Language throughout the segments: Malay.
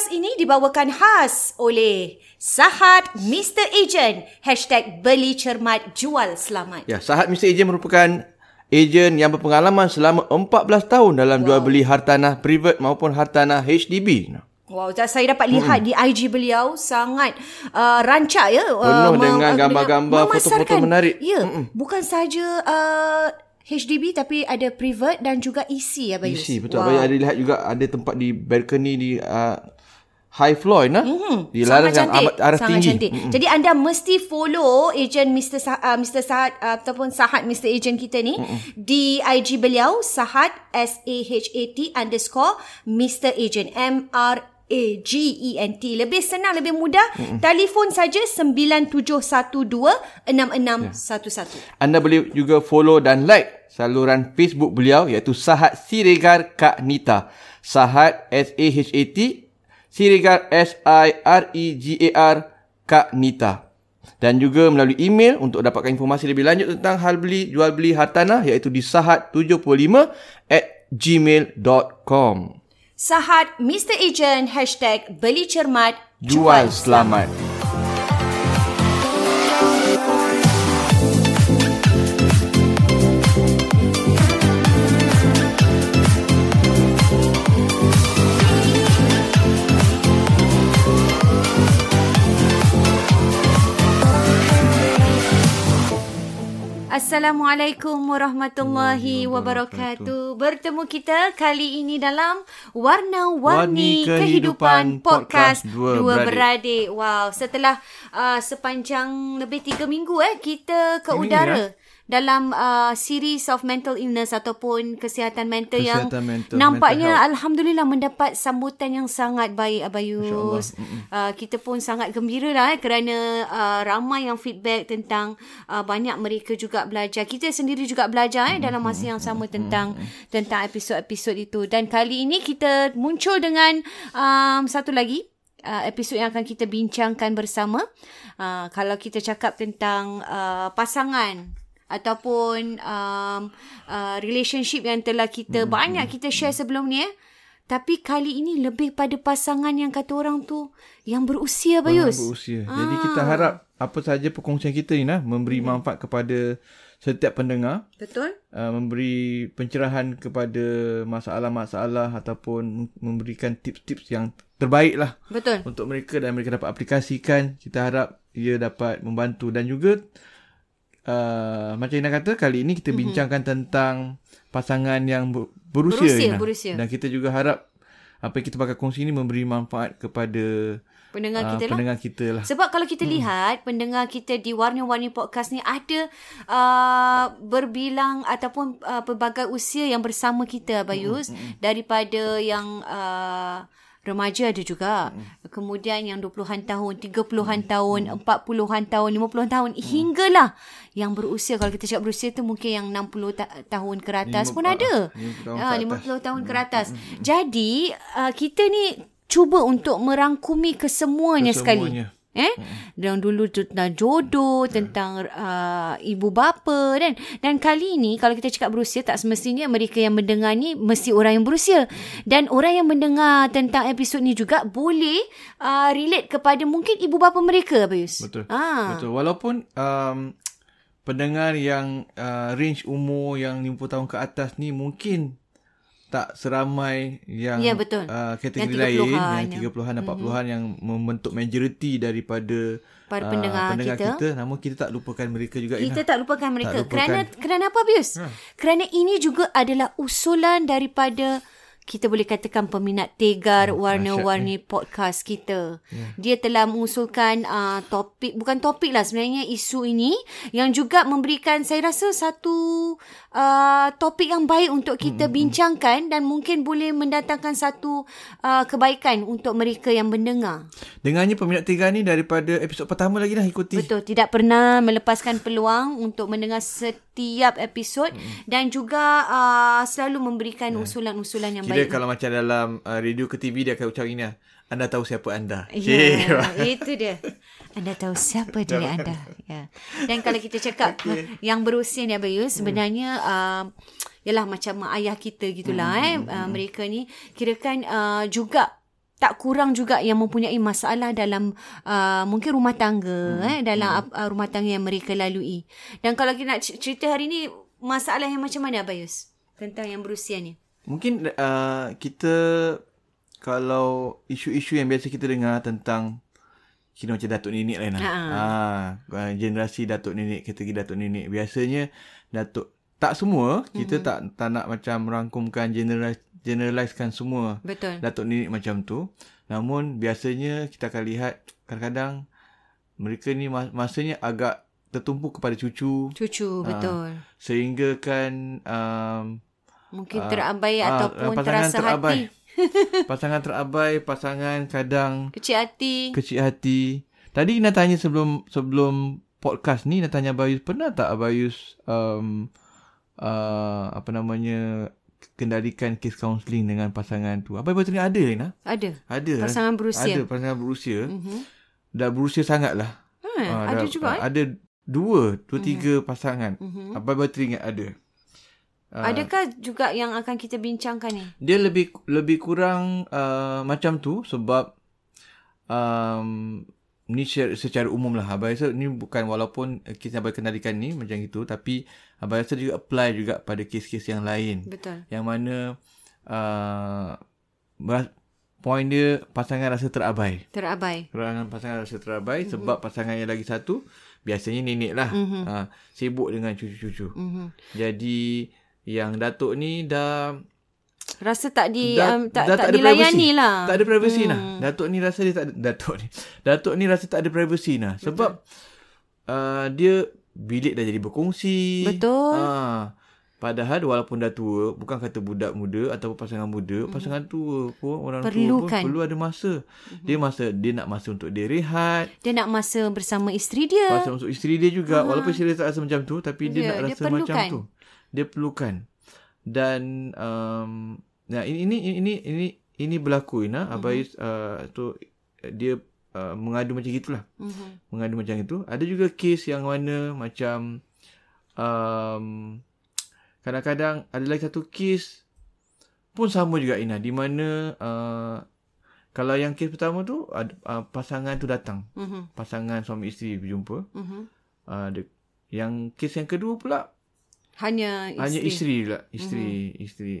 Podcast ini dibawakan khas oleh Sahat Mr. Agent. Hashtag beli cermat jual selamat. Ya, Sahat Mr. Agent merupakan ejen yang berpengalaman selama 14 tahun dalam wow. jual beli hartanah private maupun hartanah HDB. Wow, saya dapat lihat hmm. di IG beliau sangat uh, rancak ya. Penuh uh, dengan gambar-gambar, foto-foto menarik. Ya, hmm. bukan saja uh, HDB tapi ada private dan juga EC ya Bayus. EC betul. Wow. Bayus ada lihat juga ada tempat di balcony di uh, high floor nah. Mm-hmm. Di laras yang amat arah Sangat tinggi. Cantik. Mm-hmm. Jadi anda mesti follow agent Mr. Sah- uh, Mr. Sahat uh, ataupun Sahat Mr. Agent kita ni mm-hmm. di IG beliau Sahat S A H A T underscore Mr. Agent M R A-G-E-N-T. Lebih senang, lebih mudah. Mm-mm. Telefon saja 9712-6611. Yeah. Anda boleh juga follow dan like saluran Facebook beliau iaitu Sahat Siregar Kak Nita. Sahat S-A-H-A-T Siregar S-I-R-E-G-A-R Kak Nita. Dan juga melalui email untuk dapatkan informasi lebih lanjut tentang hal beli, jual beli hartanah iaitu di sahat75 at gmail.com. Sahat Mr. Agent Hashtag Beli Cermat Jual Selamat. Assalamualaikum warahmatullahi wabarakatuh. Bertemu kita kali ini dalam Warna-Warni Kehidupan, Kehidupan Podcast Dua, Dua Beradik. Wow, setelah uh, sepanjang lebih tiga minggu eh kita ke Ini udara. Ya? Dalam uh, series of mental illness ataupun kesihatan mental kesihatan yang mental, nampaknya mental alhamdulillah mendapat sambutan yang sangat baik Abayus. Uh, kita pun sangat gembira lah eh, kerana uh, ramai yang feedback tentang uh, banyak mereka juga belajar. Kita sendiri juga belajar eh, dalam masa yang sama tentang tentang episod-episod itu. Dan kali ini kita muncul dengan um, satu lagi Uh, episod yang akan kita bincangkan bersama uh, kalau kita cakap tentang uh, pasangan ataupun um, uh, relationship yang telah kita hmm. banyak kita share sebelum ni eh. Tapi kali ini lebih pada pasangan yang kata orang tu yang berusia Bayus. Yang berusia. Ah. Jadi kita harap apa saja perkongsian kita ni nah memberi hmm. manfaat kepada setiap pendengar. Betul. Uh, memberi pencerahan kepada masalah-masalah ataupun memberikan tips-tips yang terbaik lah. Betul. Untuk mereka dan mereka dapat aplikasikan. Kita harap ia dapat membantu dan juga uh, macam Ina kata kali ini kita mm-hmm. bincangkan tentang pasangan yang berusia, berusia, berusia dan kita juga harap apa yang kita bakal kongsi ini memberi manfaat kepada pendengar uh, kita lah. Pendengar kita lah. Sebab kalau kita hmm. lihat pendengar kita di warna-warni podcast ni ada uh, berbilang ataupun uh, pelbagai usia yang bersama kita Bayus hmm. Hmm. daripada yang uh, remaja ada juga. Hmm. Kemudian yang 20-an tahun, 30-an hmm. tahun, hmm. 40-an tahun, 50-an tahun hmm. hinggalah yang berusia kalau kita cakap berusia tu mungkin yang 60 ta- tahun ke atas 50, pun ada. 50 tahun, ha, 50 tahun ke atas. Hmm. Jadi uh, kita ni cuba untuk merangkumi kesemuanya, kesemuanya. sekali. Eh? Dan dulu tentang jodoh, tentang uh, ibu bapa dan dan kali ini kalau kita cakap berusia tak semestinya mereka yang mendengar ni mesti orang yang berusia. Dan orang yang mendengar tentang episod ni juga boleh uh, relate kepada mungkin ibu bapa mereka, Abayus. Betul. Ah. Betul. Walaupun um, pendengar yang uh, range umur yang 50 tahun ke atas ni mungkin tak seramai yang ya, betul. Uh, kategori yang lain yang 30-an dan 40-an mm-hmm. yang membentuk majoriti daripada para uh, pendengar, pendengar kita. kita namun kita tak lupakan mereka juga kita Ina. tak lupakan mereka tak lupakan. kerana kerana apa Bius ha. kerana ini juga adalah usulan daripada kita boleh katakan peminat tegar oh, warna-warni podcast kita. Yeah. Dia telah mengusulkan uh, topik, bukan topik lah sebenarnya isu ini yang juga memberikan saya rasa satu uh, topik yang baik untuk kita mm-hmm. bincangkan dan mungkin boleh mendatangkan satu uh, kebaikan untuk mereka yang mendengar. Dengannya peminat tegar ni daripada episod pertama lagi dah ikuti. Betul, tidak pernah melepaskan peluang untuk mendengar setiap episod mm-hmm. dan juga uh, selalu memberikan yeah. usulan-usulan yang Kira baik dia kalau macam dalam uh, radio ke TV dia akan ucap ini lah. Anda tahu siapa anda. Ya, itu dia. Anda tahu siapa diri anda. Ya. Dan kalau kita cakap okay. yang berusia ni Abayu, sebenarnya hmm. uh, yalah macam ayah kita gitulah hmm. eh. Uh, mereka ni kirakan uh, juga tak kurang juga yang mempunyai masalah dalam uh, mungkin rumah tangga hmm. eh dalam hmm. uh, rumah tangga yang mereka lalui. Dan kalau kita nak cerita hari ni masalah yang macam mana Abayus tentang yang berusia ni? Mungkin uh, kita kalau isu-isu yang biasa kita dengar tentang kira macam datuk nenek lain lah. Ha. ha. generasi datuk nenek, kategori datuk nenek. Biasanya datuk tak semua kita mm-hmm. tak tak nak macam merangkumkan generasi generalizekan semua Betul. Datuk Nenek macam tu. Namun biasanya kita akan lihat kadang-kadang mereka ni masanya agak tertumpu kepada cucu. Cucu, uh, betul. Sehingga kan um, mungkin uh, terabai uh, ataupun terasa terabai. hati. pasangan terabai, pasangan kadang kecil hati. Kecil hati. Tadi nak tanya sebelum sebelum podcast ni nak tanya Abayus pernah tak Abayus um, uh, apa namanya kendalikan kes kaunseling dengan pasangan tu. Apa betul ada Lina? Ada. Ada. Eh? Pasangan berusia. Ada pasangan berusia. Mm-hmm. Dah berusia sangatlah. Ha, uh, ada dah, juga. Uh, ada dua, dua mm-hmm. tiga pasangan. Mm-hmm. Apa betul ingat ada? Uh, Adakah juga yang akan kita bincangkan ni? Dia lebih lebih kurang uh, macam tu sebab um, ni secara umum lah Abang rasa ni bukan walaupun kes yang Abang ni macam itu tapi Abang rasa juga apply juga pada kes-kes yang lain betul yang mana uh, point dia pasangan rasa terabai terabai Kerangan pasangan rasa terabai mm-hmm. sebab pasangan yang lagi satu biasanya nenek lah mm-hmm. uh, sibuk dengan cucu-cucu mm-hmm. jadi yang datuk ni dah Rasa tak di da, um, tak, tak, tak dilayani privacy. lah. Tak ada privacy hmm. lah. Datuk ni rasa dia tak ada Datuk ni. Datuk ni rasa tak ada privacy lah. Sebab uh, dia bilik dah jadi berkongsi. Betul. Uh, padahal walaupun dah tua, bukan kata budak muda ataupun pasangan muda, hmm. pasangan tua pun orang Perlukan. tua pun perlu ada masa. Hmm. Dia masa dia nak masa untuk dia rehat. Dia nak masa bersama isteri dia. Masa untuk isteri dia juga. Ha. Walaupun isteri dia tak rasa macam tu tapi dia, dia nak rasa dia macam tu. Dia perlukan dan um, nah ini ini ini ini ini berlaku Ina mm-hmm. abai uh, tu dia uh, mengadu macam gitulah mm-hmm. mengadu macam itu ada juga kes yang mana macam um, kadang-kadang ada lagi satu kes pun sama juga Ina di mana uh, kalau yang kes pertama tu ada uh, pasangan tu datang mm-hmm. pasangan suami isteri berjumpa mm-hmm. uh, de, yang kes yang kedua pula hanya isteri. Hanya isteri lah. Isteri. Mm-hmm. Isteri.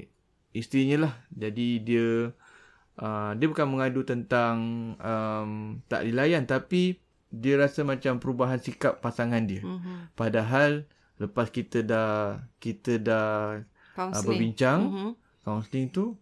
Isterinya lah. Jadi dia... Uh, dia bukan mengadu tentang um, tak dilayan. Tapi dia rasa macam perubahan sikap pasangan dia. Mm-hmm. Padahal lepas kita dah... Kita dah uh, berbincang. Mm-hmm. Counseling tu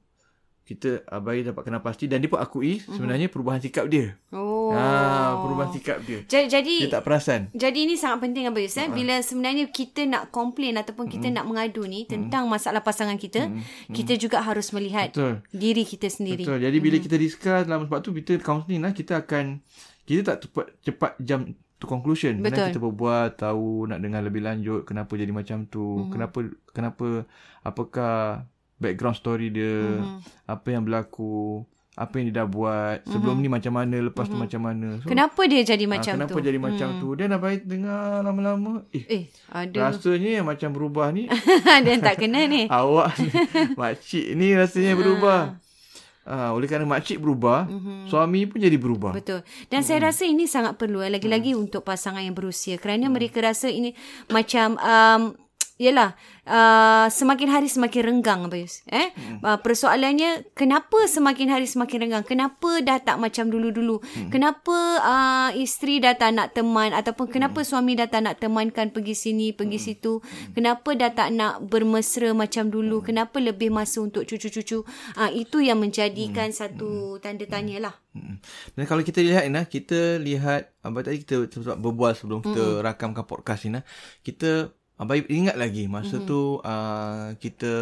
kita abai dapat kenal pasti dan dia pun akui mm-hmm. sebenarnya perubahan sikap dia. Oh. Ha, perubahan sikap dia. Jadi, jadi dia tak perasan. Jadi ini sangat penting apa Yus, uh-huh. bila sebenarnya kita nak komplain ataupun kita mm-hmm. nak mengadu ni tentang mm-hmm. masalah pasangan kita, mm-hmm. kita juga harus melihat Betul. diri kita sendiri. Betul. Jadi bila mm-hmm. kita discuss dalam sebab tu kita counseling lah kita akan kita tak cepat cepat jam to conclusion. Betul. kita berbual tahu nak dengar lebih lanjut kenapa jadi macam tu, mm-hmm. kenapa kenapa apakah background story dia, mm-hmm. apa yang berlaku, apa yang dia dah buat, sebelum mm-hmm. ni macam mana, lepas mm-hmm. tu macam mana. So, kenapa dia jadi ah, macam kenapa tu? Kenapa jadi mm. macam tu? Dia dah baik dengar lama-lama. Eh, eh ada. Rasanya yang macam berubah ni. dia tak kena ni. Awak ni, makcik ni rasanya berubah. Uh, oleh kerana makcik berubah, mm-hmm. suami pun jadi berubah. Betul. Dan mm-hmm. saya rasa ini sangat perlu. Eh, lagi-lagi mm. untuk pasangan yang berusia. Kerana mm. mereka rasa ini macam... Um, Yelah, uh, semakin hari semakin renggang Abayus. Eh? Hmm. Uh, persoalannya, kenapa semakin hari semakin renggang? Kenapa dah tak macam dulu-dulu? Hmm. Kenapa uh, isteri dah tak nak teman? Ataupun kenapa hmm. suami dah tak nak temankan pergi sini, pergi hmm. situ? Hmm. Kenapa dah tak nak bermesra macam dulu? Hmm. Kenapa lebih masa untuk cucu-cucu? Uh, itu yang menjadikan hmm. satu hmm. tanda tanya lah. Hmm. Dan kalau kita lihat, Ina, kita lihat, apa tadi kita berbual sebelum kita hmm. rakamkan podcast ini, kita Abang ingat lagi masa mm-hmm. tu uh, kita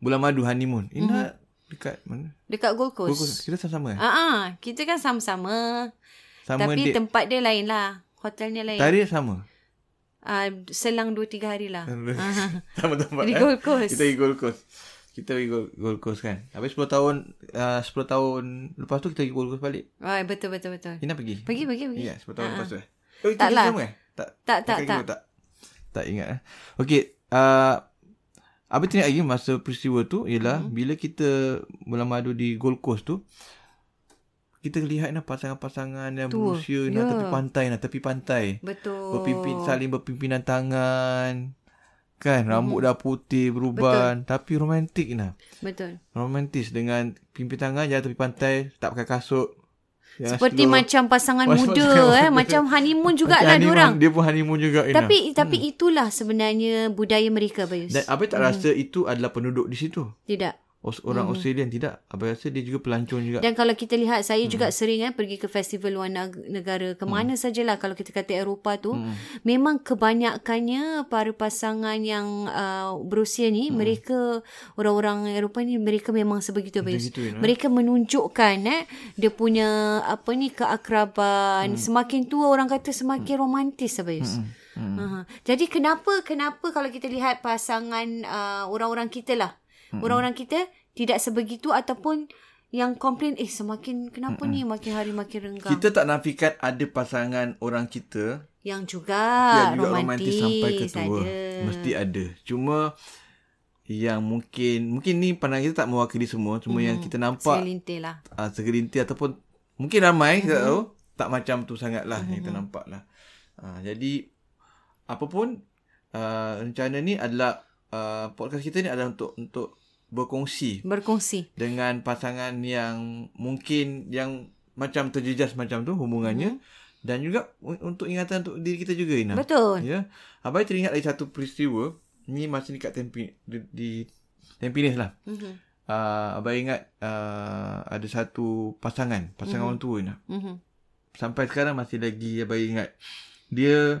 bulan madu honeymoon. Ingat mm-hmm. dekat mana? Dekat Gold Coast. Gold Coast. Kita sama-sama? Ah, uh-uh. kita kan sama-sama. Sama Tapi date. tempat dia lain lah. Hotelnya lain. Tarikh sama. Uh, selang 2-3 hari lah. sama tempat. Di eh? Gold Coast. Kita pergi Gold Coast. Kita pergi Gold, Gold Coast kan. Habis 10 tahun uh, 10 tahun lepas tu kita pergi Gold Coast balik. Oh, betul betul betul. Ina pergi. Pergi pergi pergi. Ya, 10 tahun uh-huh. lepas tu. Eh? Oh, tak lah. Sama, eh? Tak tak tak. tak. tak tak ingat eh. Okey, uh, apa teringat lagi masa peristiwa tu ialah hmm. bila kita bulan madu di Gold Coast tu kita lihat nah pasangan-pasangan yang Tua. berusia Ya. nah tepi pantai nah tepi pantai. Betul. Berpimpin saling berpimpinan tangan. Kan rambut Mhm. dah putih beruban tapi romantik nah. Betul. Romantis dengan pimpin tangan jalan tepi pantai tak pakai kasut. Jangan Seperti slow. macam pasangan Macam muda eh. Macam honeymoon jugalah honeymoon, diorang. Dia pun honeymoon juga Ina. Tapi tapi itulah sebenarnya budaya mereka Bayus. Dan Abang tak rasa itu adalah penduduk di situ. Tidak. Orang Australian tidak. Abang rasa dia juga pelancong juga. Dan kalau kita lihat saya juga Hmm. sering eh pergi ke festival luar neg- negara ke mana sajalah kalau kita kata Eropah tu Hmm. memang kebanyakannya para pasangan yang uh, berusia ni Hmm. mereka orang-orang Eropah ni mereka memang sebegitu. Begitu, Ina. Mereka menunjukkan eh dia punya apa ni keakraban semakin tua orang kata semakin romantis Bayus. Hmm. Uh-huh. Jadi kenapa kenapa kalau kita lihat pasangan uh, orang-orang kita lah. Hmm. Orang-orang kita tidak sebegitu ataupun yang komplain eh semakin kenapa ni makin hari makin renggang. Kita tak nafikan ada pasangan orang kita yang juga, yang juga romantis, romantis, sampai ke tua. ada. Mesti ada. Cuma yang mungkin mungkin ni pandangan kita tak mewakili semua. Cuma yang kita nampak Segelintir lah. uh, segelintir ataupun mungkin ramai kita tak tahu tak macam tu sangat lah yang kita nampak lah. Uh, jadi apa pun uh, rencana ni adalah uh, podcast kita ni adalah untuk untuk berkongsi Berkongsi. dengan pasangan yang mungkin yang macam terjejas macam tu hubungannya dan juga untuk ingatan untuk diri kita juga Ina. Betul. Ya. Abai teringat lagi satu peristiwa ni masa dekat Tempi di, di Tampines lah. Mhm. Uh, abai ingat uh, ada satu pasangan, pasangan orang tua Ina. Mhm. Sampai sekarang masih lagi abai ingat. Dia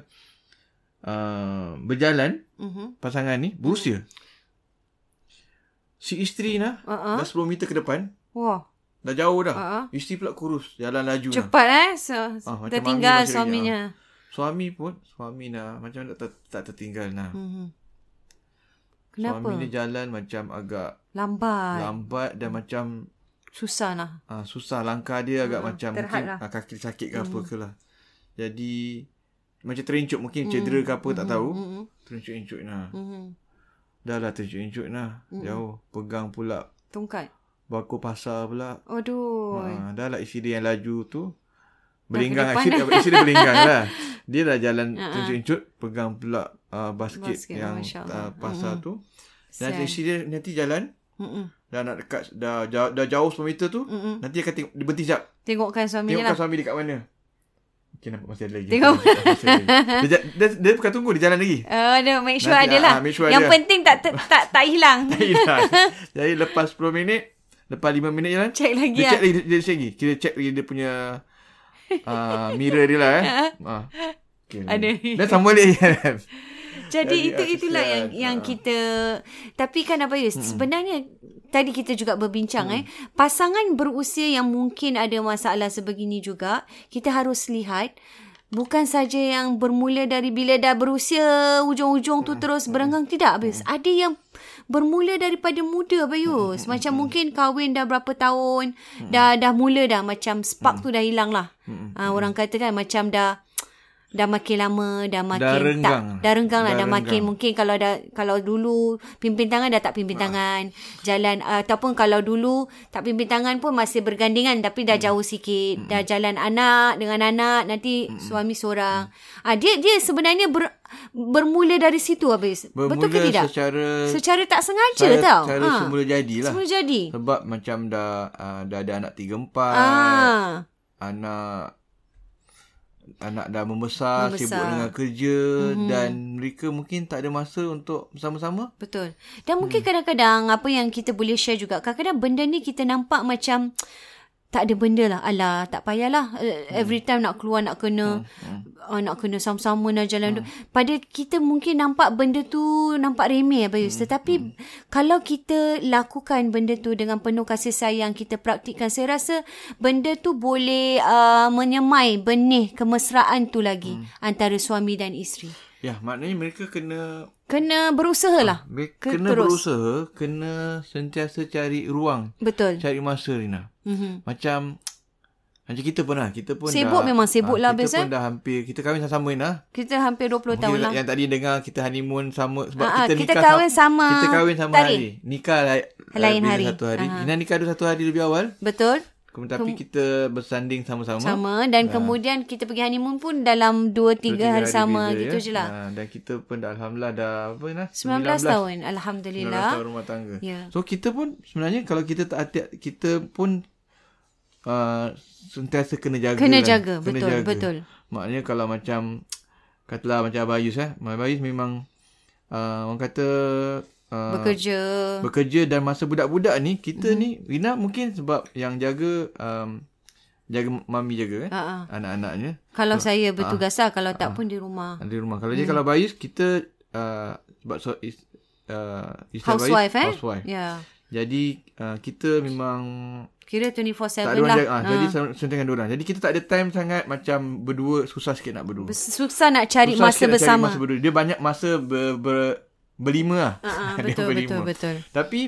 uh, berjalan Mhm. pasangan ni berusia. Si isteri nah Uh-uh. dah 10 meter ke depan Wah, Dah jauh dah. uh-uh. Isteri pula kurus. Jalan laju. Cepat eh. So, Ah, macam tertinggal mami masih suaminya. Suami pun. Suami nah. Macam tak, tak, tertinggal nah. Mhm. Kenapa? Suami dia jalan macam agak Lambat. lambat dan macam Susah lah. ah, susah. Langkah dia agak Hmm, macam terhad mungkin lah. ah, kaki sakit ke apa ke lah. Jadi macam terincut. Mungkin cedera ke apa tak tahu. Mhm. Terincut-incut nah. Mhm. Dah lah terincut-incut nah. Jauh. Pegang pula. Tongkat. Bakul pasar pula. Aduh. Ha, dah lah isteri dia yang laju tu. Berlinggang. ke Isteri, depan isteri dia berlinggang lah. Dia dah jalan ha. terjuncut. Pegang pula uh, basket, Basket, yang uh, pasar tu. Dan isteri dia nanti jalan. Mm-mm. Dah nak dekat. Dah, dah, dah jauh 10 meter tu. Mm-mm. Nanti akan tengok. Dia berhenti sekejap. Tengokkan suaminya Tengokkan lah. suami dekat mana. Okay nampak masih ada lagi. Tengok. Masih ada lagi. Dia, dia, dia, bukan tunggu. Dia jalan lagi. Uh, dia make sure Nanti, ada lah. ah, make sure Yang ada. penting tak tak tak, tak hilang. Hilang. Jadi lepas 10 minit. Lepas 5 minit jalan. Check lagi Dia lah. check lagi. Dia, dia check lagi. Kira check lagi dia punya uh, mirror dia lah eh. uh. Okay. Ada. Dan sama balik. Jadi itu ah, itulah kesian. yang yang Ah. kita tapi kan apa Yus sebenarnya tadi kita juga berbincang eh. Pasangan berusia yang mungkin ada masalah sebegini juga kita harus lihat bukan saja yang bermula dari bila dah berusia ujung-ujung tu terus berenggang. Tidak habis ada yang bermula daripada muda Bayus. Macam mungkin kahwin dah berapa tahun dah dah mula dah macam spark tu dah hilang lah Ah, orang kata kan macam dah dah makin lama dah makin renggang. tak dah renggang lah Dah dah, makin renggang. mungkin kalau dah kalau dulu pimpin tangan dah tak pimpin tangan. Jalan uh, ataupun kalau dulu tak pimpin tangan pun masih bergandengan tapi dah jauh sikit. Dah jalan anak dengan anak nanti suami seorang. Ah dia dia sebenarnya ber, bermula dari situ habis. Bermula betul ke tidak? secara secara tak sengaja cara, tau. cara Ha. semula jadilah. semula jadi. Sebab macam dah uh, dah ada anak 3 4. ah. Anak anak dah membesar, Membesar. sibuk dengan kerja mm-hmm. dan mereka mungkin tak ada masa untuk bersama-sama. Betul. Dan mungkin kadang-kadang apa yang kita boleh share juga. Kadang-kadang benda ni kita nampak macam tak ada benda lah. Alah, tak payahlah. Uh, Every time nak keluar nak kena uh, nak kena sama-sama nak jalan. Hmm. Pada kita mungkin nampak benda tu nampak remeh Abayus. Tetapi kalau kita lakukan benda tu dengan penuh kasih sayang, kita praktikkan. Saya rasa benda tu boleh uh, menyemai benih kemesraan tu lagi antara suami dan isteri. Ya, maknanya mereka kena Kena berusaha lah. mereka Ke- kena terus. berusaha, kena sentiasa cari ruang, Betul. cari masa Rina. Mm-hmm. Macam macam kita pun lah. Kita pun Sibuk dah, memang sibuk ah, lah, Kita Abis, pun eh? dah hampir. Kita kahwin sama-sama Rina. Kita hampir 20 tahun lah. Yang tadi dengar kita honeymoon sama. Sebab ah, kita, kita nikah kahwin sama Kita kahwin sama tarikh. hari. Nikah lah, Lain hari. satu hari. Rina nikah dulu satu hari lebih awal. Betul? Kemudian tapi kita bersanding sama-sama. Sama dan kemudian kita pergi honeymoon pun dalam 2 3 hari, hari sama beza, gitu ya. je lah. Ha, dan kita pun dah alhamdulillah dah apa nah 19 tahun 19 alhamdulillah. tahun rumah tangga. Ya. So kita pun sebenarnya kalau kita tak hati kita pun uh, sentiasa kena jaga. Kena lah. jaga, betul, betul. Maknanya kalau macam katalah macam Abayus eh, Abayus memang uh, orang kata uh, Bekerja. bekerja dan masa budak-budak ni kita Mhm. mm-hmm. ni Rina mungkin sebab yang jaga um, jaga mami jaga kan ah. anak-anaknya Kalau saya bertugas lah kalau tak pun di rumah. di rumah. Kalau Mhm. dia kalau Bayus kita uh, sebab so, is, uh, Housewife Bayus, eh? housewife. Ya. Jadi uh, kita memang Kira tak 24/7 ada orang lah. jaga. Ah, Jadi sentuh dengan orang. Jadi kita tak ada time sangat macam berdua susah sikit nak berdua. susah nak cari susah masa nak cari bersama. Masa berdua. Dia banyak masa ber, ber, berlima lah. Dia betul berlima. betul betul. Tapi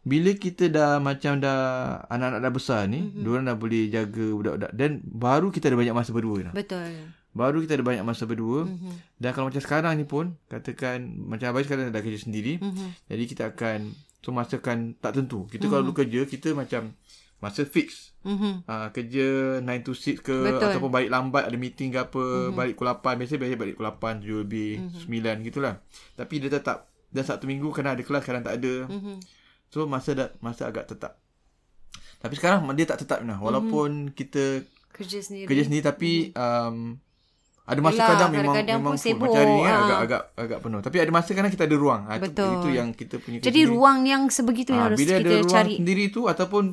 bila kita dah macam dah anak-anak dah besar ni, Mhm. mm-hmm. diorang dah boleh jaga budak-budak dan baru kita ada banyak masa berdua dah. Betul. Baru kita ada banyak masa berdua. Mhm. Mm-hmm. Dan kalau macam sekarang ni pun katakan macam Abai sekarang dah kerja sendiri. Mhm. Mm-hmm. Jadi kita akan so masa kan tak tentu. Kita mm-hmm. kalau dulu kerja kita macam masa fix. Mhm. Uh, kerja 9 to 6 ke Betul. Mhm. ataupun balik lambat ada meeting ke apa mm-hmm. balik pukul 8 biasa biasa balik pukul 8 7 lebih mm-hmm. 9 gitulah tapi dia tetap dah satu minggu kena ada kelas kadang tak ada Mhm. so masa dah masa agak tetap tapi sekarang dia tak tetap nah walaupun mm-hmm. kita Kerja sendiri. kerja sendiri tapi um, ada masa Yelah, kadang memang kadang-kadang memang pun full. sibuk. macam hari ni kan Ah. agak agak agak penuh tapi ada masa kadang kita ada ruang ha, itu, Betul. itu yang kita punya Jadi sendiri. ruang yang sebegitu yang Ah, harus bila ada kita ruang cari. sendiri tu ataupun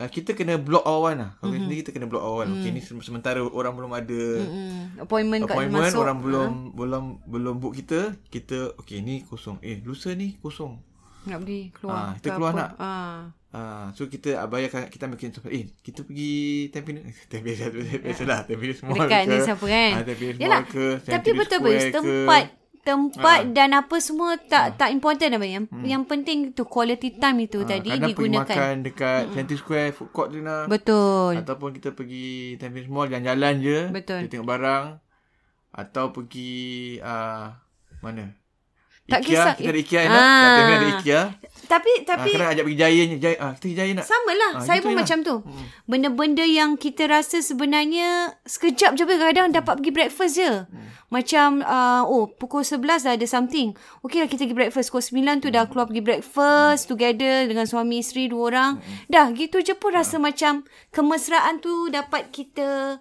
uh, kita kena block awal lah. Kalau Mhm. mm-hmm. kita kena block awal. Mm. Okey ni se- sementara orang belum ada Mm, appointment, kat appointment, masuk. orang belum belum belum book kita, kita okey ni kosong. Eh lusa ni kosong. Nak pergi keluar. Ah, kita ke keluar apa. nak. Ah. Ah, so kita bayarkan kita makin cepat. Eh, kita pergi Tampines. Tampines biasalah, Tampines Mall Dekat ke. ni siapa kan? Ah, Tampines Yalah, Mall ke. Tapi Century betul Square bes ke. Tempat Ah. dan apa semua tak tak important apa yang yang penting tu quality time itu Hmm. Ah, tadi kadang digunakan. pergi makan dekat Century Square food court tu nak. Betul. Ataupun kita pergi Tampines Mall jalan-jalan je. Betul. Kita tengok barang. Atau pergi uh, mana? Tak IKEA. kisah. Kita ada IKEA Ah. nak. Kat Tampines ada IKEA. Tapi Ah, tapi kadang ajak pergi Giant. Giant ah, kita pergi Giant nak. sama lah. Ah, saya pun lah. macam tu. Benda-benda yang kita rasa sebenarnya sekejap je kadang dapat pergi breakfast je. Macam uh, oh pukul 11 dah ada something. Okey lah kita pergi breakfast. Pukul 9 tu dah keluar pergi breakfast together dengan suami isteri dua orang. Dah gitu je pun rasa macam kemesraan tu dapat kita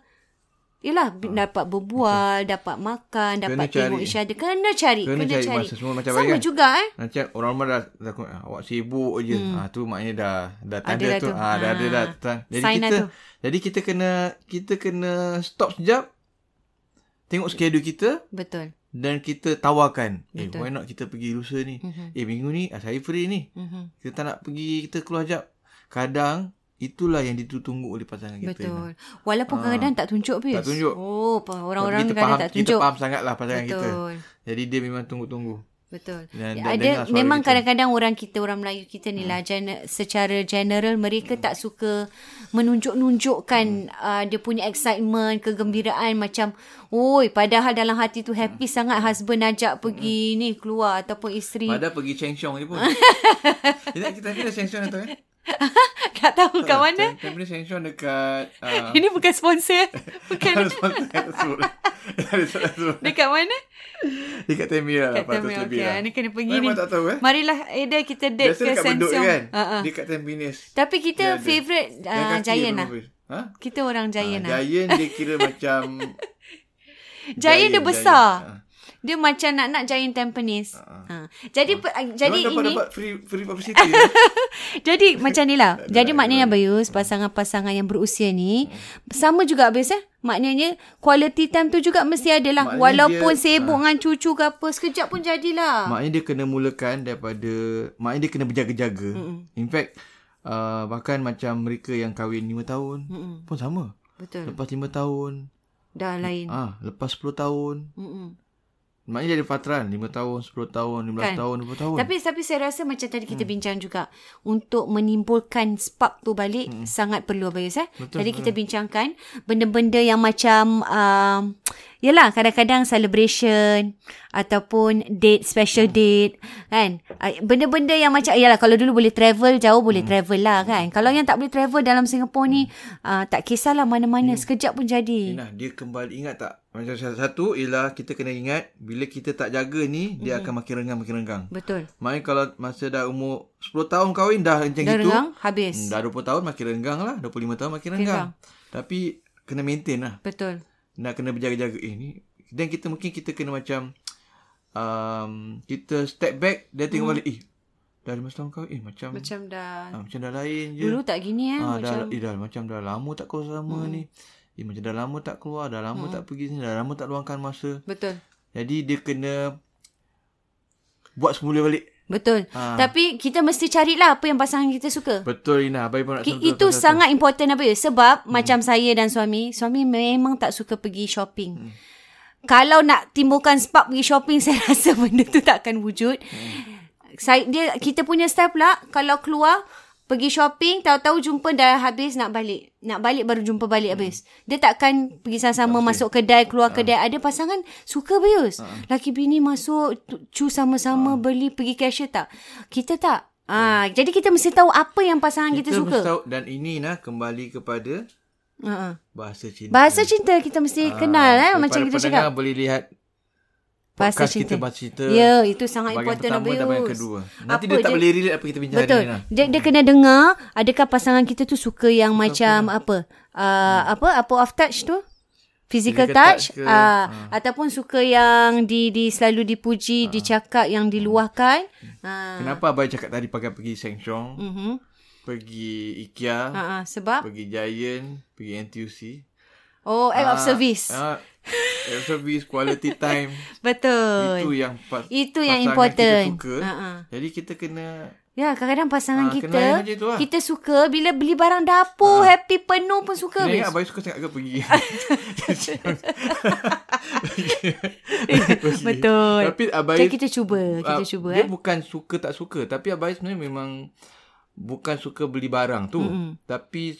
Yelah, dapat berbual, dapat makan, dapat tengok cari. isyarat. Kena cari, Kena kena, cari cari. masa semua macam Sama baik kan? juga eh. Macam orang rumah dah, dah ah, awak sibuk je. Hmm. Ah tu maknanya dah dah tanda dah tu. tu. Ah dah ada Ah. dah. Tan- Jadi Sign lah kita tu. jadi kita kena kita kena stop sekejap. Tengok schedule kita Betul. dan kita tawarkan. Betul. Eh why not kita pergi lusa ni? Mm-hmm. Eh minggu ni ah, saya free ni. Mhm. Kita tak nak pergi kita keluar jap. Kadang itulah yang ditunggu oleh pasangan kita. Betul. Walaupun kadang-kadang tak tunjuk pun. Tak tunjuk. Oh, orang-orang kita kadang faham, tak Kita tunjuk. faham sangatlah pasangan kita. Betul. Jadi dia memang tunggu-tunggu. Betul. Dan- dan ada memang kita. kadang-kadang orang kita orang Melayu kita ni lah gen- secara general mereka tak suka menunjuk-nunjukkan uh, dia punya excitement, kegembiraan macam oi padahal dalam hati tu happy sangat husband ajak pergi ni keluar ataupun isteri Padahal pergi Cheng Siong je pun. kita kita Cheng Siong tu kan? tak tahu kat mana. Kita pergi Cheng Siong dekat uh, Ini bukan sponsor. Bukan. ada sponsor. Dekat mana? Dekat Temira lah. Kat Tamil. Okey, lah. ni kena pergi Memang ni. tak tahu eh. Marilah Ada kita date Biasa ke dekat Bedok je Samsung. kan? Ha, ha. Dekat Tampines. Tapi kita Dia favourite Yang uh, kaki Giant lah. habis. Ha? Kita orang Giant Ah, lah. Giant dia kira macam Giant dia besar. Ha. Dia macam nak-nak Giant Tampines. Ha. Jadi pe- jadi Diorang dapat, ini dapat free free publicity. lah. jadi macam ni lah. jadi maknanya Abayus pasangan-pasangan yang berusia ni sama juga Abayus eh. Maknanya quality time tu juga mesti ada lah. Maknanya Walaupun dia- sibuk dengan cucu ke apa sekejap pun jadilah. Maknanya dia kena mulakan daripada maknanya dia kena berjaga-jaga. Mm-mm. In fact uh, bahkan macam mereka yang kahwin 5 tahun Mm-mm. pun sama. Betul. Lepas 5 tahun, Dah lain. ah lepas 10 tahun. Mm-mm. Maknanya dia ada fatran 5 tahun, 10 tahun, 15 Kan? tahun, 20 tahun. Tapi tapi saya rasa macam tadi kita hmm. bincang juga untuk menimbulkan spark tu balik hmm. sangat perlu Abayus eh. Betul, Tadi kita bincangkan benda-benda yang macam um, Yelah kadang-kadang celebration ataupun date special date kan. Benda-benda yang macam yalah kalau dulu boleh travel jauh boleh travel lah kan. Kalau yang tak boleh travel dalam Singapura ni uh, tak kisahlah mana-mana sekejap pun jadi. Nah, dia kembali ingat tak? Macam satu ialah kita kena ingat bila kita tak jaga ni dia akan makin renggang makin renggang. Betul. Maknanya kalau masa dah umur 10 tahun kahwin dah macam Dah gitu. renggang habis. Hmm, dah 20 tahun makin renggang lah. 25 tahun makin renggang. Tapi kena maintain lah. Betul. Nak kena berjaga-jaga. Eh ni. Dan kita mungkin kita kena macam. Um, kita step back. Dia tengok balik. Eh. Dah 15 tahun kahwin. Eh macam. Macam, dah ah, macam dah lain je. dulu tak gini eh. Ah, macam dah, eh, dah macam dah lama tak keluar sama ni. Eh macam dah lama tak keluar, dah lama tak pergi sini, dah lama tak luangkan masa. betul. Jadi dia kena buat semula balik. Betul. Ah. Tapi kita mesti carilah apa yang pasangan kita suka. Betul Ina, abai pun nak Ki- itu satu-satu. sangat important apa ya? Sebab hmm. macam saya dan suami, suami memang tak suka pergi shopping. Hmm. Kalau nak timbulkan spark pergi shopping, saya rasa benda tu tak akan wujud. Hmm. Saya dia kita punya style pula kalau keluar pergi shopping tahu-tahu jumpa dah habis nak balik. Nak balik baru jumpa balik habis. Dia takkan pergi sama-sama masuk kedai, keluar kedai. Ada pasangan suka bius. Laki bini masuk cu sama-sama beli pergi cashier tak. Kita tak. Ah, jadi kita mesti tahu apa yang pasangan kita, kita suka. mesti tahu dan ini nah kembali kepada Uh-uh. bahasa cinta. Bahasa cinta kita mesti Ah, kenal eh macam kita cakap. boleh lihat Bahasa podcast cinta. kita bahasa cinta. Ya, itu sangat important pertama dan Abius. kedua. Nanti Apa dia tak dia- boleh relate apa kita bincang Betul. hari ni lah. Dia dia kena dengar adakah pasangan kita tu suka yang macam apa? Uh, apa apa off touch tu? Physical, touch, touch ke? uh, ataupun suka yang di di selalu dipuji, dicakap yang diluahkan. Uh, Kenapa abai cakap tadi pakai pergi Sheng Siong, uh-huh. pergi IKEA, uh, uh, sebab pergi Giant, pergi NTUC. Oh act of Ah, service. Ah, act of service, quality time. Betul. Itu yang pas, Itu yang important. Kita suka. Ha, ha. Jadi kita kena Ya, kadang-kadang pasangan Ah, kita, lah. kita suka bila beli barang dapur, happy penuh pun suka. kena ingat abai suka sangat ke pergi. Betul. Tapi abai Jadi kita cuba, kita ah, cuba Dia eh. bukan suka tak suka, tapi abai sebenarnya memang bukan suka beli barang tu, mm-hmm. tapi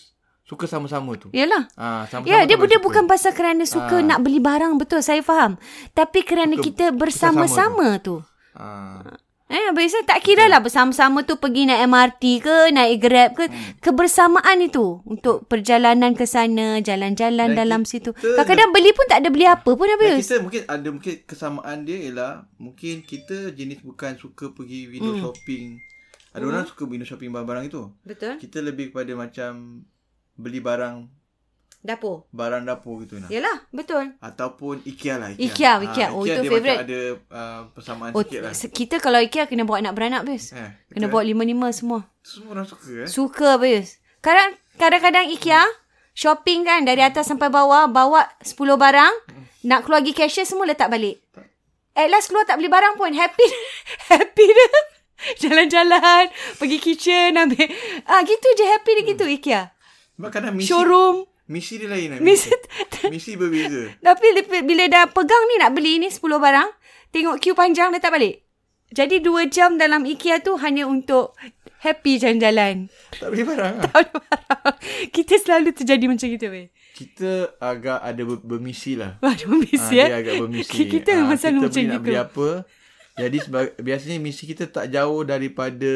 suka sama-sama tu. Yalah. Ah, sama-sama Ya, dia tu dia suka. bukan pasal kerana suka Ah. nak beli barang, betul saya faham. Tapi kerana Suka kita bersama-sama tu. Ah. Eh, biasa tak kira lah bersama-sama tu pergi naik MRT ke, naik Grab ke. Hmm. Kebersamaan itu untuk perjalanan ke sana, jalan-jalan Dan dalam kita situ. Kadang-kadang beli pun tak ada beli apa pun habis. kita mungkin ada mungkin kesamaan dia ialah mungkin kita jenis bukan suka pergi window Hmm. shopping. Ada orang suka window shopping barang-barang itu. Betul. Kita lebih kepada macam beli barang Dapur. barang dapur gitu nah. Yalah, betul. Ataupun IKEA lah IKEA, Ah, IKEA. Oh, itu dia favourite. macam ada uh, persamaan Oh, sikit lah. kita kalau IKEA kena bawa anak beranak bis. Eh, Kena betul, bawa lima-lima semua. eh? Semua orang suka eh. Suka bis. Kadang kadang-kadang IKEA shopping kan dari atas sampai bawah bawa 10 barang, nak keluar pergi cashier semua letak balik. At last keluar tak beli barang pun happy happy dia. Jalan-jalan, pergi kitchen ambil. Ah gitu je happy dia gitu IKEA. Sebab kadang misi Showroom. misi dia lain lah. Misi Misi, berbeza. Tapi bila- dah pegang ni nak beli ni 10 barang, tengok queue panjang letak balik. Jadi 2 jam dalam IKEA tu hanya untuk happy jalan-jalan. tak beli barang lah. Tak ada barang. Kita selalu terjadi macam gitu, weh. Kita agak ada ber- bermisi lah. Ada misi Ah, eh. dia agak bermisi. Kita memang selalu kita macam beli nak gitu. beli apa. Jadi seba- biasanya misi kita tak jauh daripada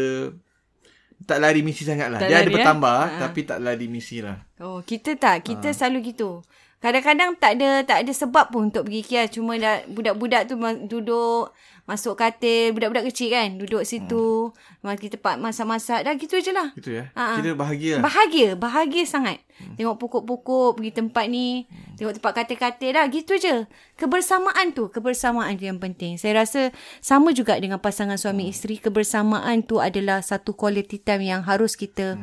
tak lari misi sangat lah. Tak Dia ada lari, eh? bertambah Ah. tapi tak lari misi lah. Oh, kita tak. Kita Ah. selalu gitu. Kadang-kadang tak ada tak ada sebab pun untuk pergi IKEA. Cuma dah, budak-budak tu duduk, masuk katil. Budak-budak kecil kan. Duduk situ. Hmm. Kita pak masak-masak. Dah gitu je lah. Gitu ya. Ah, ah. Kita bahagia lah. Bahagia. Bahagia sangat. Tengok pokok-pokok, pergi tempat ni. Tengok tempat katil-katil dah. Gitu je. Kebersamaan tu. Kebersamaan tu yang penting. Saya rasa sama juga dengan pasangan suami isteri. Kebersamaan tu adalah satu quality time yang harus kita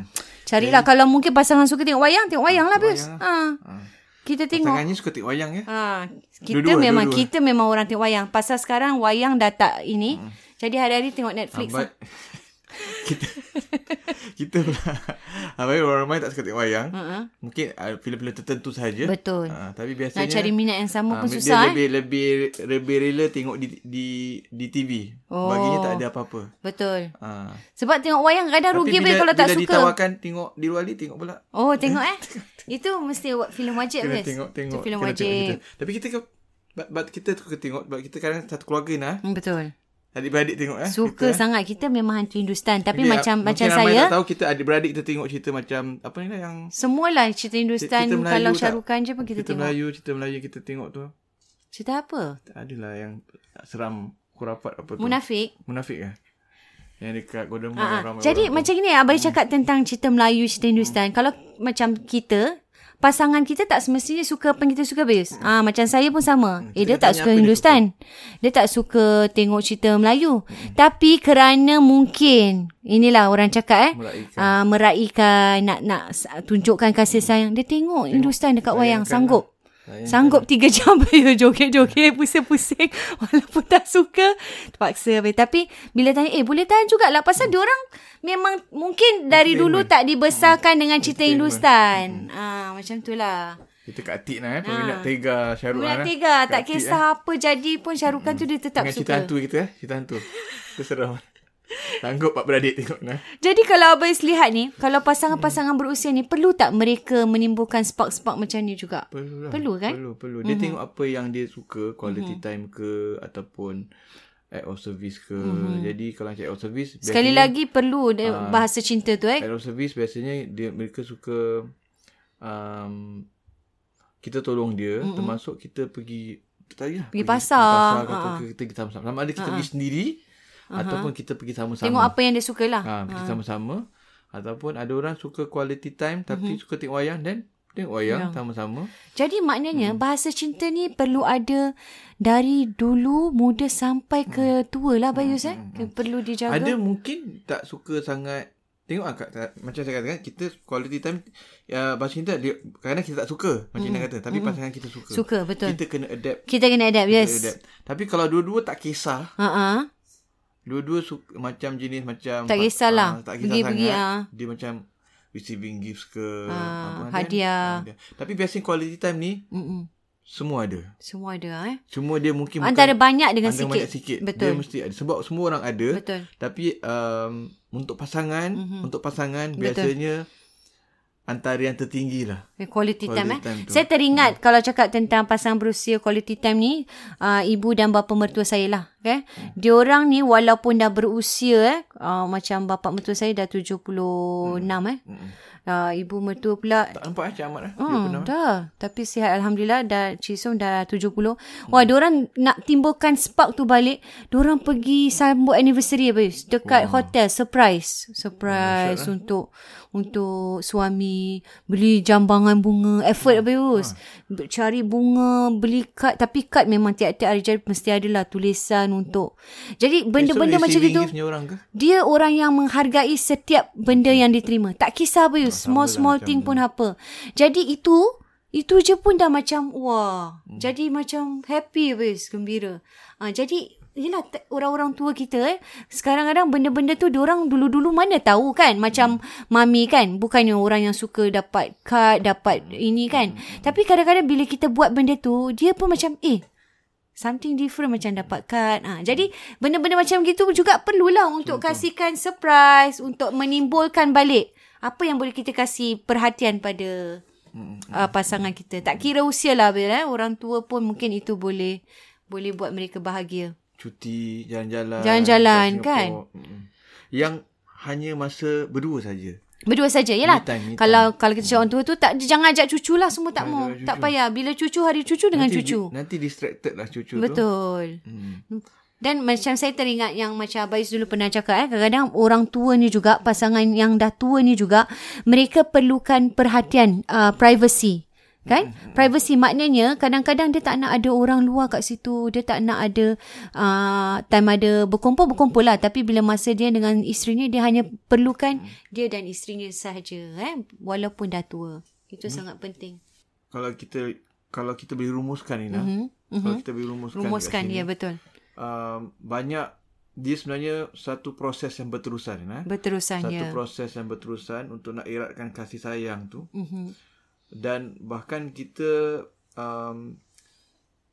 carilah. Kalau mungkin pasangan suka tengok wayang, tengok wayang lah, Bius. Ha. Kita tengok. Pasangannya suka tengok wayang ya. Ha, kita Dua-dua, memang dua-dua. kita memang orang tengok wayang. Pasal sekarang wayang dah tak ini. Jadi hari-hari tengok Netflix. Lah. Kita kita pula Abai orang ramai tak suka tengok wayang. Uh-uh. Mungkin uh, filem-filem tertentu sahaja. Betul. Ah, tapi Nak biasanya cari minat yang sama ah, pun dia susah eh. lebih, lebih lebih rela tengok di di di TV. Oh. Baginya tak ada apa-apa. Betul. Ah. Sebab tengok wayang kadang rugi bila, bila, kalau tak bila suka. ditawarkan tengok di luar ni tengok pula. Oh, tengok eh. Itu mesti wa- filem wajib Kena tengok tengok. Itu filem wajib. tengok kita. Tapi kita ke but, but kita tengok sebab kita kadang satu keluarga nah. Hmm, Betul. Adik-beradik tengok eh. Suka kita, sangat kita memang hantu Hindustan tapi Jadi, macam mungkin macam saya tak tahu kita adik-beradik kita tengok cerita macam apa ni lah yang semualah cerita Hindustan Cerita Melayu kalau tak? Syarukan je pun kita, cerita tengok. Melayu, cerita Melayu kita tengok tu. Cerita apa? Adalah yang seram kurapat apa tu. Munafik. Munafik ke? Yang dekat Golden Mall Ha, yang ramai jadi orang macam ni abang cakap tentang cerita Melayu, cerita Hindustan. Kalau macam kita pasangan kita tak semestinya suka apa yang kita suka bis. Ah macam saya pun sama. Eh dia tak suka dia Hindustan. Dia tak suka tengok cerita Melayu. Tapi kerana mungkin inilah orang cakap eh Meraihkan. ah meraihkan nak nak tunjukkan kasih sayang. Dia tengok Hindustan dekat wayang sanggup. lah. Sanggup tiga jam ya joget-joget pusing-pusing walaupun tak suka terpaksa tapi bila tanya eh boleh tahan jugalah pasal dia orang memang mungkin dari dulu tak dibesarkan dengan cerita Hindustan. Ah macam tu lah. Kita kat Atik lah eh. Peminat Tega Syahrul Bulan eh. tiga Kak tak kisah apa jadi pun Syarukan tu dia tetap Dengan cerita suka. hantu kita eh. Cerita hantu. Itu seram. Sanggup pak beradik tengok nah. Jadi kalau Abang lihat ni, kalau pasangan-pasangan berusia ni perlu tak mereka menimbulkan spark-spark macam ni juga? Perlu lah. Perlu kan? Perlu, perlu. Dia tengok apa yang dia suka, quality time ke ataupun act of service ke. Jadi kalau act of service Sekali lagi perlu Ah. bahasa cinta tu eh. act of service biasanya dia mereka suka um, kita tolong dia mm termasuk kita pergi tahu lah, Pergi pasar. pergi pasar Ha-ha. atau kita pergi sama-sama. Sama ada kita pergi sendiri ataupun kita pergi sama-sama. Tengok apa yang dia suka lah. Ha, pergi sama-sama ataupun ada orang suka quality time tapi suka tengok wayang dan tengok wayang sama-sama. Jadi maknanya bahasa cinta ni perlu ada dari dulu muda sampai ke tua lah Bayus eh. Perlu dijaga. Ada mungkin tak suka sangat Tengok lah, macam saya katakan, kita quality time, uh, bahasa cinta, dia, kadang kita tak suka, macam mm. kata. Tapi pasangan kita suka. Suka betul. Kita kena adapt. Kita kena adapt Kita yes. adapt. Tapi kalau dua-dua tak kisah, Ha ah. Dua-dua suka, macam jenis macam... Tak kisahlah. ah, tak kisah Pergi-pergi, sangat. ah. Dia macam receiving gifts ke. Ah, apa, dan- hadiah. ah, dia- Tapi biasanya quality time ni, Mm-mm. semua ada. Semua ada eh. Cuma dia mungkin Antara banyak dengan antara sikit. banyak sikit. Betul. Dia mesti ada. Sebab semua orang ada. Betul. Tapi um, untuk pasangan, mm-hmm. untuk pasangan biasanya antara yang tertinggi lah. Quality, Quality time eh. time tu. Saya teringat hmm. kalau cakap tentang pasangan berusia quality time ni, uh, ibu dan bapa mertua saya lah. Okay? Hmm. Dia orang ni walaupun dah berusia eh, uh, macam bapa mertua saya dah 76 hmm. eh. Hmm. Uh, ibu mertua pula Tak nampak eh Cik Ahmad eh? Hmm, dah. Tapi sihat Alhamdulillah. Dah Cisong dah 70. Wah, diorang nak timbulkan spark tu balik. Diorang pergi sambut anniversary apa Dekat wow. hotel. Surprise. Surprise oh, untuk untuk suami. Beli jambangan bunga. Effort apa Yus. Cari bunga. Beli kad. Tapi kad memang tiap-tiap hari jadi mesti adalah tulisan untuk. Jadi benda-benda So, macam receiving itu. orang? Dia orang yang menghargai setiap benda yang diterima. Tak kisah apa small small thing pun apa. Jadi itu itu je pun dah macam wah. Hmm. Jadi macam happy wes, gembira. Ah jadi Yelah orang-orang tua kita eh Sekarang kadang benda-benda tu Diorang dulu-dulu mana tahu kan Macam mami kan Bukannya orang yang suka dapat kad Dapat ini kan Tapi kadang-kadang bila kita buat benda tu Dia pun macam eh Something different macam dapat kad. Ha, jadi benda-benda macam gitu juga perlulah untuk Contoh. kasihkan surprise, untuk menimbulkan balik apa yang boleh kita kasih perhatian pada hmm. uh, pasangan kita. Tak kira usia lah Bil, eh. orang tua pun mungkin itu boleh boleh buat mereka bahagia. Cuti, jalan-jalan. Jalan-jalan, kan? Yang hanya masa berdua saja. Berdua saja Yalah Me time, me Kalau kalau kita cakap orang tua tu tak Jangan ajak cucu lah Semua tak mau Tak payah Bila cucu hari cucu Dengan nanti, cucu di- nanti distracted lah cucu tu. Betul Hmm. Dan macam saya teringat yang macam Abais dulu pernah cakap eh kadang-kadang orang tua ni juga pasangan yang dah tua ni juga mereka perlukan perhatian uh, privacy kan? Privacy maknanya kadang-kadang dia tak nak ada orang luar kat situ dia tak nak ada uh, time ada berkumpul berkumpul lah. Tapi bila masa dia dengan isterinya dia hanya perlukan dia dan isterinya sahaja eh walaupun dah tua. Itu sangat penting. Kalau kita kalau kita boleh rumuskan Ina. Mm-hmm. Kalau kita boleh rumuskan. rumuskan ya betul um, banyak dia sebenarnya satu proses yang berterusan Ina. berterusan Satu ya proses yang berterusan untuk nak eratkan kasih sayang tu. Mhm. dan bahkan kita um,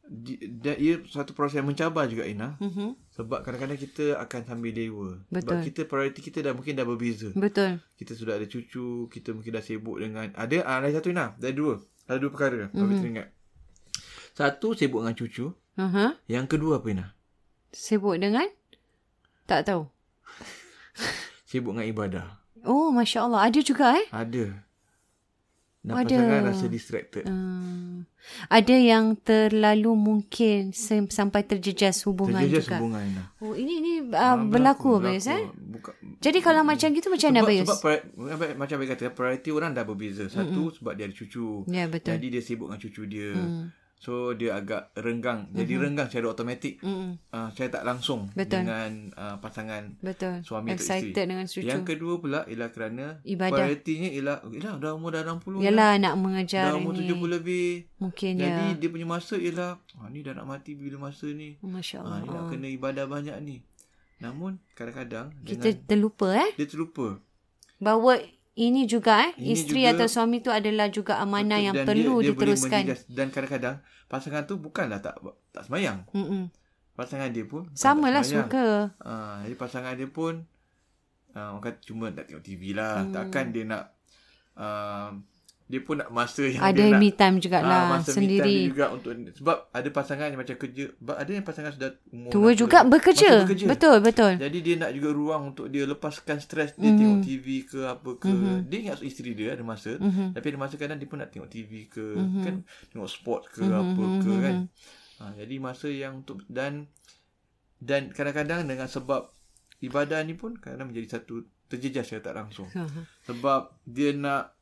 di, dan ia satu proses yang mencabar juga Ina Mhm. sebab kadang-kadang kita akan sambil dewa sebab Betul. kita prioriti kita dah mungkin dah berbeza betul kita sudah ada cucu kita mungkin dah sibuk dengan ada ah, ada satu Ina ada dua ada dua perkara mm-hmm. kalau kita ingat Satu sibuk dengan cucu. Uh-huh. Yang kedua apa Ina? Sibuk dengan? Tak tahu. Sibuk dengan ibadah. Oh, Masya Allah. Ada juga eh? Ada. Dan Ada. pasangan rasa distracted. Hmm. Ada yang terlalu mungkin sampai terjejas hubungan Terjejas juga. hubungan Ina. Oh, ini ini uh, berlaku, Bayus eh? Buka, Jadi kalau macam gitu macam mana sebab, Bayus? sebab apa- macam Bayus kata, priority orang dah berbeza. Satu mm-hmm. sebab dia ada cucu. Ya, betul. Jadi dia sibuk dengan cucu dia. Mm. So dia agak renggang. Jadi mm-hmm. renggang secara automatik. Mm-mm. Uh, saya tak langsung Betul. dengan uh, pasangan Betul. suami atau Excited isteri. dengan cucu. Yang kedua pula ialah kerana Ibadah. prioritinya ialah ialah dah umur dah 60 Yalah nak dah, mengejar dah umur ini. 70 lebih. Mungkin Jadi ya. dia punya masa ialah ah, ni dah nak mati bila masa ni. Masya Ah, Allah. ni nak kena ibadah banyak ni. Namun kadang-kadang Kita dengan terlupa eh. dia terlupa. Bahawa ini juga eh. Ini isteri juga- atau suami tu adalah juga amanah yang Dan perlu dia, dia boleh diteruskan. menjejas. Dan kadang-kadang pasangan tu bukanlah tak tak semayang. Mm-mm. Pasangan dia pun bukan Sama lah tak semayang. suka. Ah, jadi pasangan dia pun uh, orang kata cuma nak tengok TV lah. Hmm. Takkan dia nak uh, dia pun nak masa yang Ada dia nak me time ah, jugalah masa me time sendiri. juga untuk sebab ada pasangan yang macam kerja sebab ada yang pasangan sudah umur Tua 60 juga masih bekerja. bekerja. Betul, betul. Jadi dia nak juga ruang untuk dia lepaskan stres dia Mhm. tengok TV ke apa ke. Mhm. Dia ingat isteri dia ada masa Mhm. tapi ada masa kadang dia pun nak tengok TV ke Mhm. kan tengok sport ke Mhm, apa mhm, ke kan. mhm. Ha, jadi masa yang untuk dan dan kadang-kadang dengan sebab ibadah ni pun kadang menjadi satu terjejas secara tak langsung. Sebab dia nak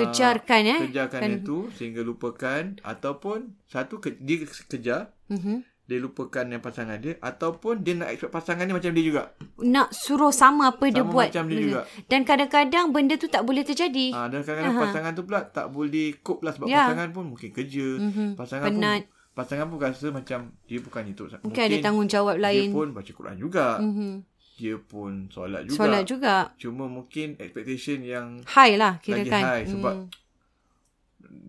Kejarkan eh. kejarkan Kan- itu sehingga lupakan ataupun satu ke, dia kejar Mhm. dia lupakan yang pasangan dia ataupun dia nak expect pasangan dia macam dia juga. Nak suruh sama apa dia Sama buat. macam dia juga. Dan kadang-kadang benda tu tak boleh terjadi. Ha, dan kadang-kadang Aha. pasangan tu pula tak boleh cope lah sebab Ya. pasangan pun mungkin kerja. Mhm. Pasangan Penat. pun pasangan pun rasa macam dia bukan itu. Mungkin ada tanggungjawab Dia lain. pun baca Quran juga. Mhm. Dia pun solat juga. Solat juga. Cuma mungkin expectation yang High lah kira lagi kan. high sebab Hmm.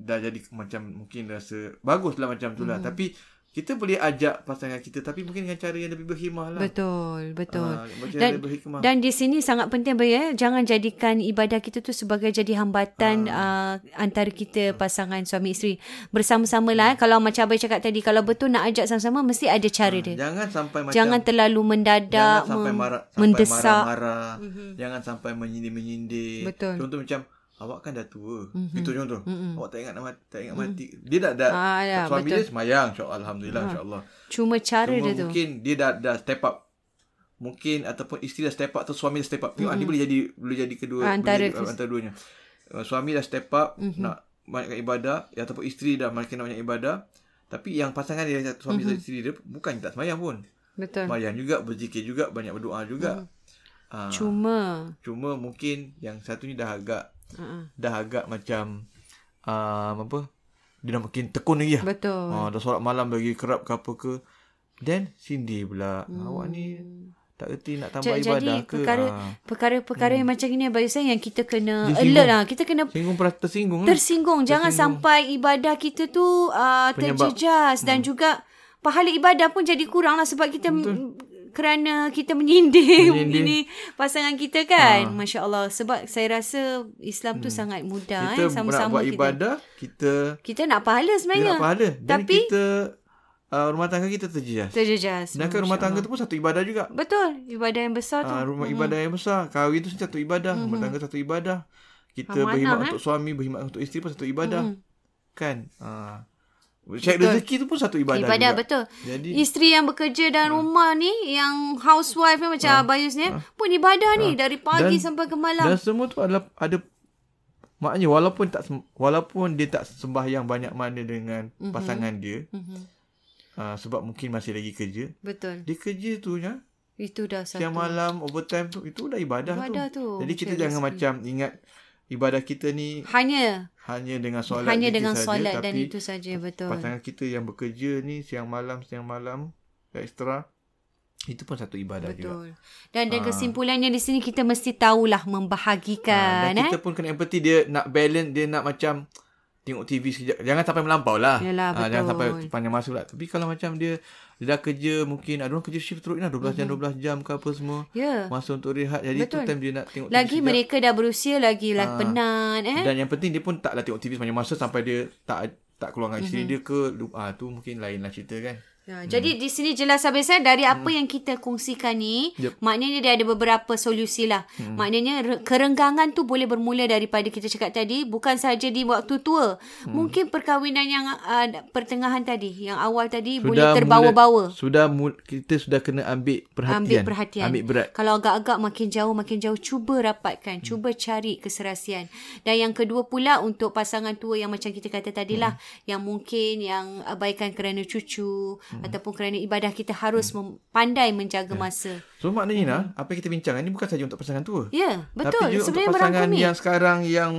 dah jadi macam mungkin rasa baguslah macam tu lah. Mhm. Tapi kita boleh ajak pasangan kita tapi mungkin dengan cara yang lebih berhikmah lah. Betul, betul. Ha, Dan- berhikmah. Dan di sini sangat penting bagi eh jangan jadikan ibadah kita tu sebagai jadi hambatan uh, antara kita pasangan suami isteri. Bersama-sama lah eh. Kalau macam Abai cakap tadi kalau betul nak ajak sama-sama mesti ada cara dia. Jangan sampai macam Jangan terlalu mendadak jangan sampai marah sampai mendesak. marah-marah. Jangan sampai menyindir-menyindir. Betul. Contoh macam awak kan dah tua. Mhm. Itu contoh. Mhm. Awak tak ingat nak mati, tak ingat mati. Dia dah dah Ah, ya, suami betul. dia semayang insya-Allah alhamdulillah insya-Allah. Cuma cara Cuma dia tu. mungkin dia dah dah step up. Mungkin ataupun isteri dah step up atau suami dah step up. Tengok mm-hmm. ni boleh jadi boleh jadi kedua Mhm. Antara boleh antara duanya. Uh, suami dah step up Mhm. mm-hmm. nak banyakkan ibadah ya, ataupun isteri dah makin banyak ibadah. Tapi yang pasangan dia suami Mhm. mm-hmm. isteri dia bukan tak semayang pun. Betul. Semayang juga, berzikir juga, banyak berdoa juga. Mhm. Ah, Cuma cuma mungkin yang satu ni dah agak uh-uh. dah agak macam um, apa? Dia dah makin tekun lagi lah. betul. Ha, dah solat malam bagi kerap ke apa ke. Then sindir pula. Hmm. Awak ni tak erti nak tambah Ja- ibadah jadi ke. perkara Ha. perkara-perkara yang macam ini Abang Yusuf yang kita kena Dia alert lah. Kita kena Singgung perasa tersinggung lah. tersinggung. Jangan Tersinggung. sampai ibadah kita tu uh, Penyebab. terjejas dan juga pahala ibadah pun jadi kurang lah sebab kita m- kerana kita menyindir, Menyindir. ini pasangan kita kan. Masya Allah. Sebab saya rasa Islam tu sangat mudah. kita eh. Sama-sama nak buat kita. ibadah, kita, Kita nak pahala kita sebenarnya. nak pahala. Dan Tapi kita, uh, rumah tangga kita terjejas. terjejas. Sedangkan rumah tangga tu pun satu ibadah juga. Betul. Ibadah yang besar tu. Uh, rumah ibadah yang besar. Kahwin tu satu ibadah. Rumah tangga satu ibadah. Kita Amanah, berkhidmat eh? untuk suami, berkhidmat untuk isteri pun satu ibadah. Mhm. Kan? Uh, Cek rezeki tu pun satu ibadah, Ibadah juga. betul. Jadi Isteri yang bekerja dalam rumah ni yang housewife ni macam Abayus ni pun ibadah ni dari pagi Dan- sampai ke malam. Dan semua tu adalah ada maknanya walaupun tak walaupun dia tak sembahyang banyak mana dengan Mhm. pasangan dia Mhm. uh, sebab mungkin masih lagi kerja. Betul. Dia kerja tu ya, Itu dah satu. siang malam overtime tu itu dah ibadah, Ibadah tu. Jadi kita jangan Rizky. macam ingat ibadah kita ni hanya hanya dengan solat hanya itu dengan saja, solat dan itu saja betul. pasangan kita yang bekerja ni siang malam siang malam ekstra itu pun satu ibadah juga. Betul. Dan dan kesimpulannya di sini kita mesti tahulah Ah, membahagikan dan eh. kita pun kena empathy dia nak balance dia nak macam tengok TV sekejap jangan sampai melampau lah Yalah, Ah, jangan betul. sampai panjang masa pula tapi kalau macam dia dia dah kerja mungkin ada orang kerja shift terus lah 12 jam 12 jam ke apa semua Ya. masa untuk rehat jadi Betul. tu time dia nak tengok Lagi TV mereka dah berusia lagi lah penat eh. dan yang penting dia pun taklah tengok TV sepanjang masa sampai dia tak tak keluar dengan isteri mm-hmm. dia ke ah tu mungkin lain lah cerita kan Ya, hmm. Jadi di sini jelas habis saya dari apa hmm. yang kita kongsikan ni, yep. maknanya dia ada beberapa solusi lah. Hmm. Maknanya re- kerenggangan tu boleh bermula daripada kita cakap tadi, bukan saja di waktu tua. Hmm. Mungkin perkahwinan yang uh, pertengahan tadi, yang awal tadi sudah boleh terbawa-bawa. Mula, sudah kita sudah kena ambil perhatian. Ambil perhatian. Ambil berat. Kalau agak-agak makin jauh, makin jauh, cuba rapatkan. Hmm. Cuba cari keserasian. Dan yang kedua pula untuk pasangan tua yang macam kita kata tadilah, hmm. yang mungkin yang abaikan kerana cucu, hmm hmm. ataupun kerana ibadah kita harus hmm. pandai menjaga yeah. masa. So maknanya hmm. apa yang kita bincang ini bukan saja untuk pasangan tua. Ya, yeah, betul. Tapi juga Sebenarnya untuk pasangan yang sekarang yang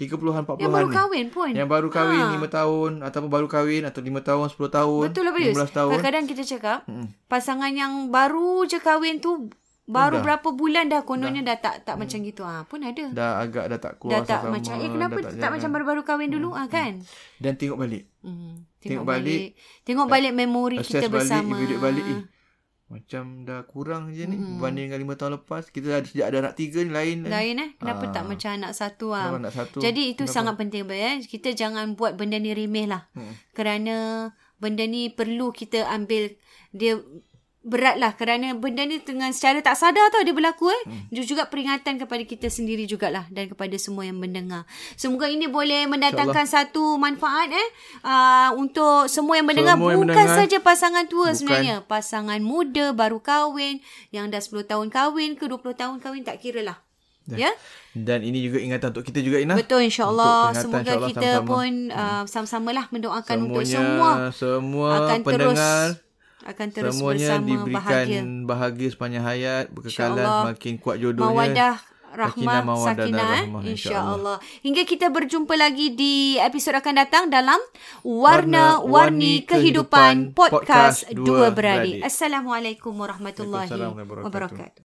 30-an 40-an Yang baru kahwin pun Yang baru kahwin ha. 5 tahun Ataupun baru kahwin Atau 5 tahun 10 tahun Betul lah Bayus 15 tahun Kadang-kadang kita cakap hmm. Pasangan yang baru je kahwin tu Baru dah. berapa bulan dah kononnya dah, dah tak tak hmm. macam gitu ah pun ada. Dah agak dah tak kuasa dah tak sama. Macam, eh kenapa tak, tak macam baru-baru kahwin dulu hmm. ah kan? Dan tengok balik. Hmm. Tengok, tengok balik. balik. Tengok balik memori kita bersama. Balik, balik eh. Macam dah kurang je ni hmm. berbanding dengan 5 tahun lepas. Kita dah sejak ada anak tiga ni lain. Lain eh. Kenapa ah. tak macam anak satu ah? Anak satu. Jadi itu kenapa? sangat penting ya. Kita jangan buat benda ni remeh lah. Hmm. Kerana benda ni perlu kita ambil dia berat lah kerana benda ni dengan secara tak sadar tau dia berlaku eh. Hmm. juga peringatan kepada kita sendiri jugalah dan kepada semua yang mendengar. Semoga ini boleh mendatangkan satu manfaat eh uh, untuk semua yang mendengar semua yang bukan saja pasangan tua bukan. sebenarnya, pasangan muda baru kahwin yang dah 10 tahun kahwin ke 20 tahun kahwin tak kira lah. Ya. Dan ini juga ingatan untuk kita juga Ina. Betul insya-Allah. Semoga insya kita sama-sama. pun uh, sama-samalah mendoakan Semuanya, untuk semua semua akan pendengar terus akan terus Semuanya bersama diberikan bahagia. bahagia sepanjang hayat, berkekalan semakin kuat jodohnya. Mawadah rahmah sakinah eh? insyaallah hingga kita berjumpa lagi di episod akan datang dalam warna-warni kehidupan podcast dua beradik assalamualaikum warahmatullahi wabarakatuh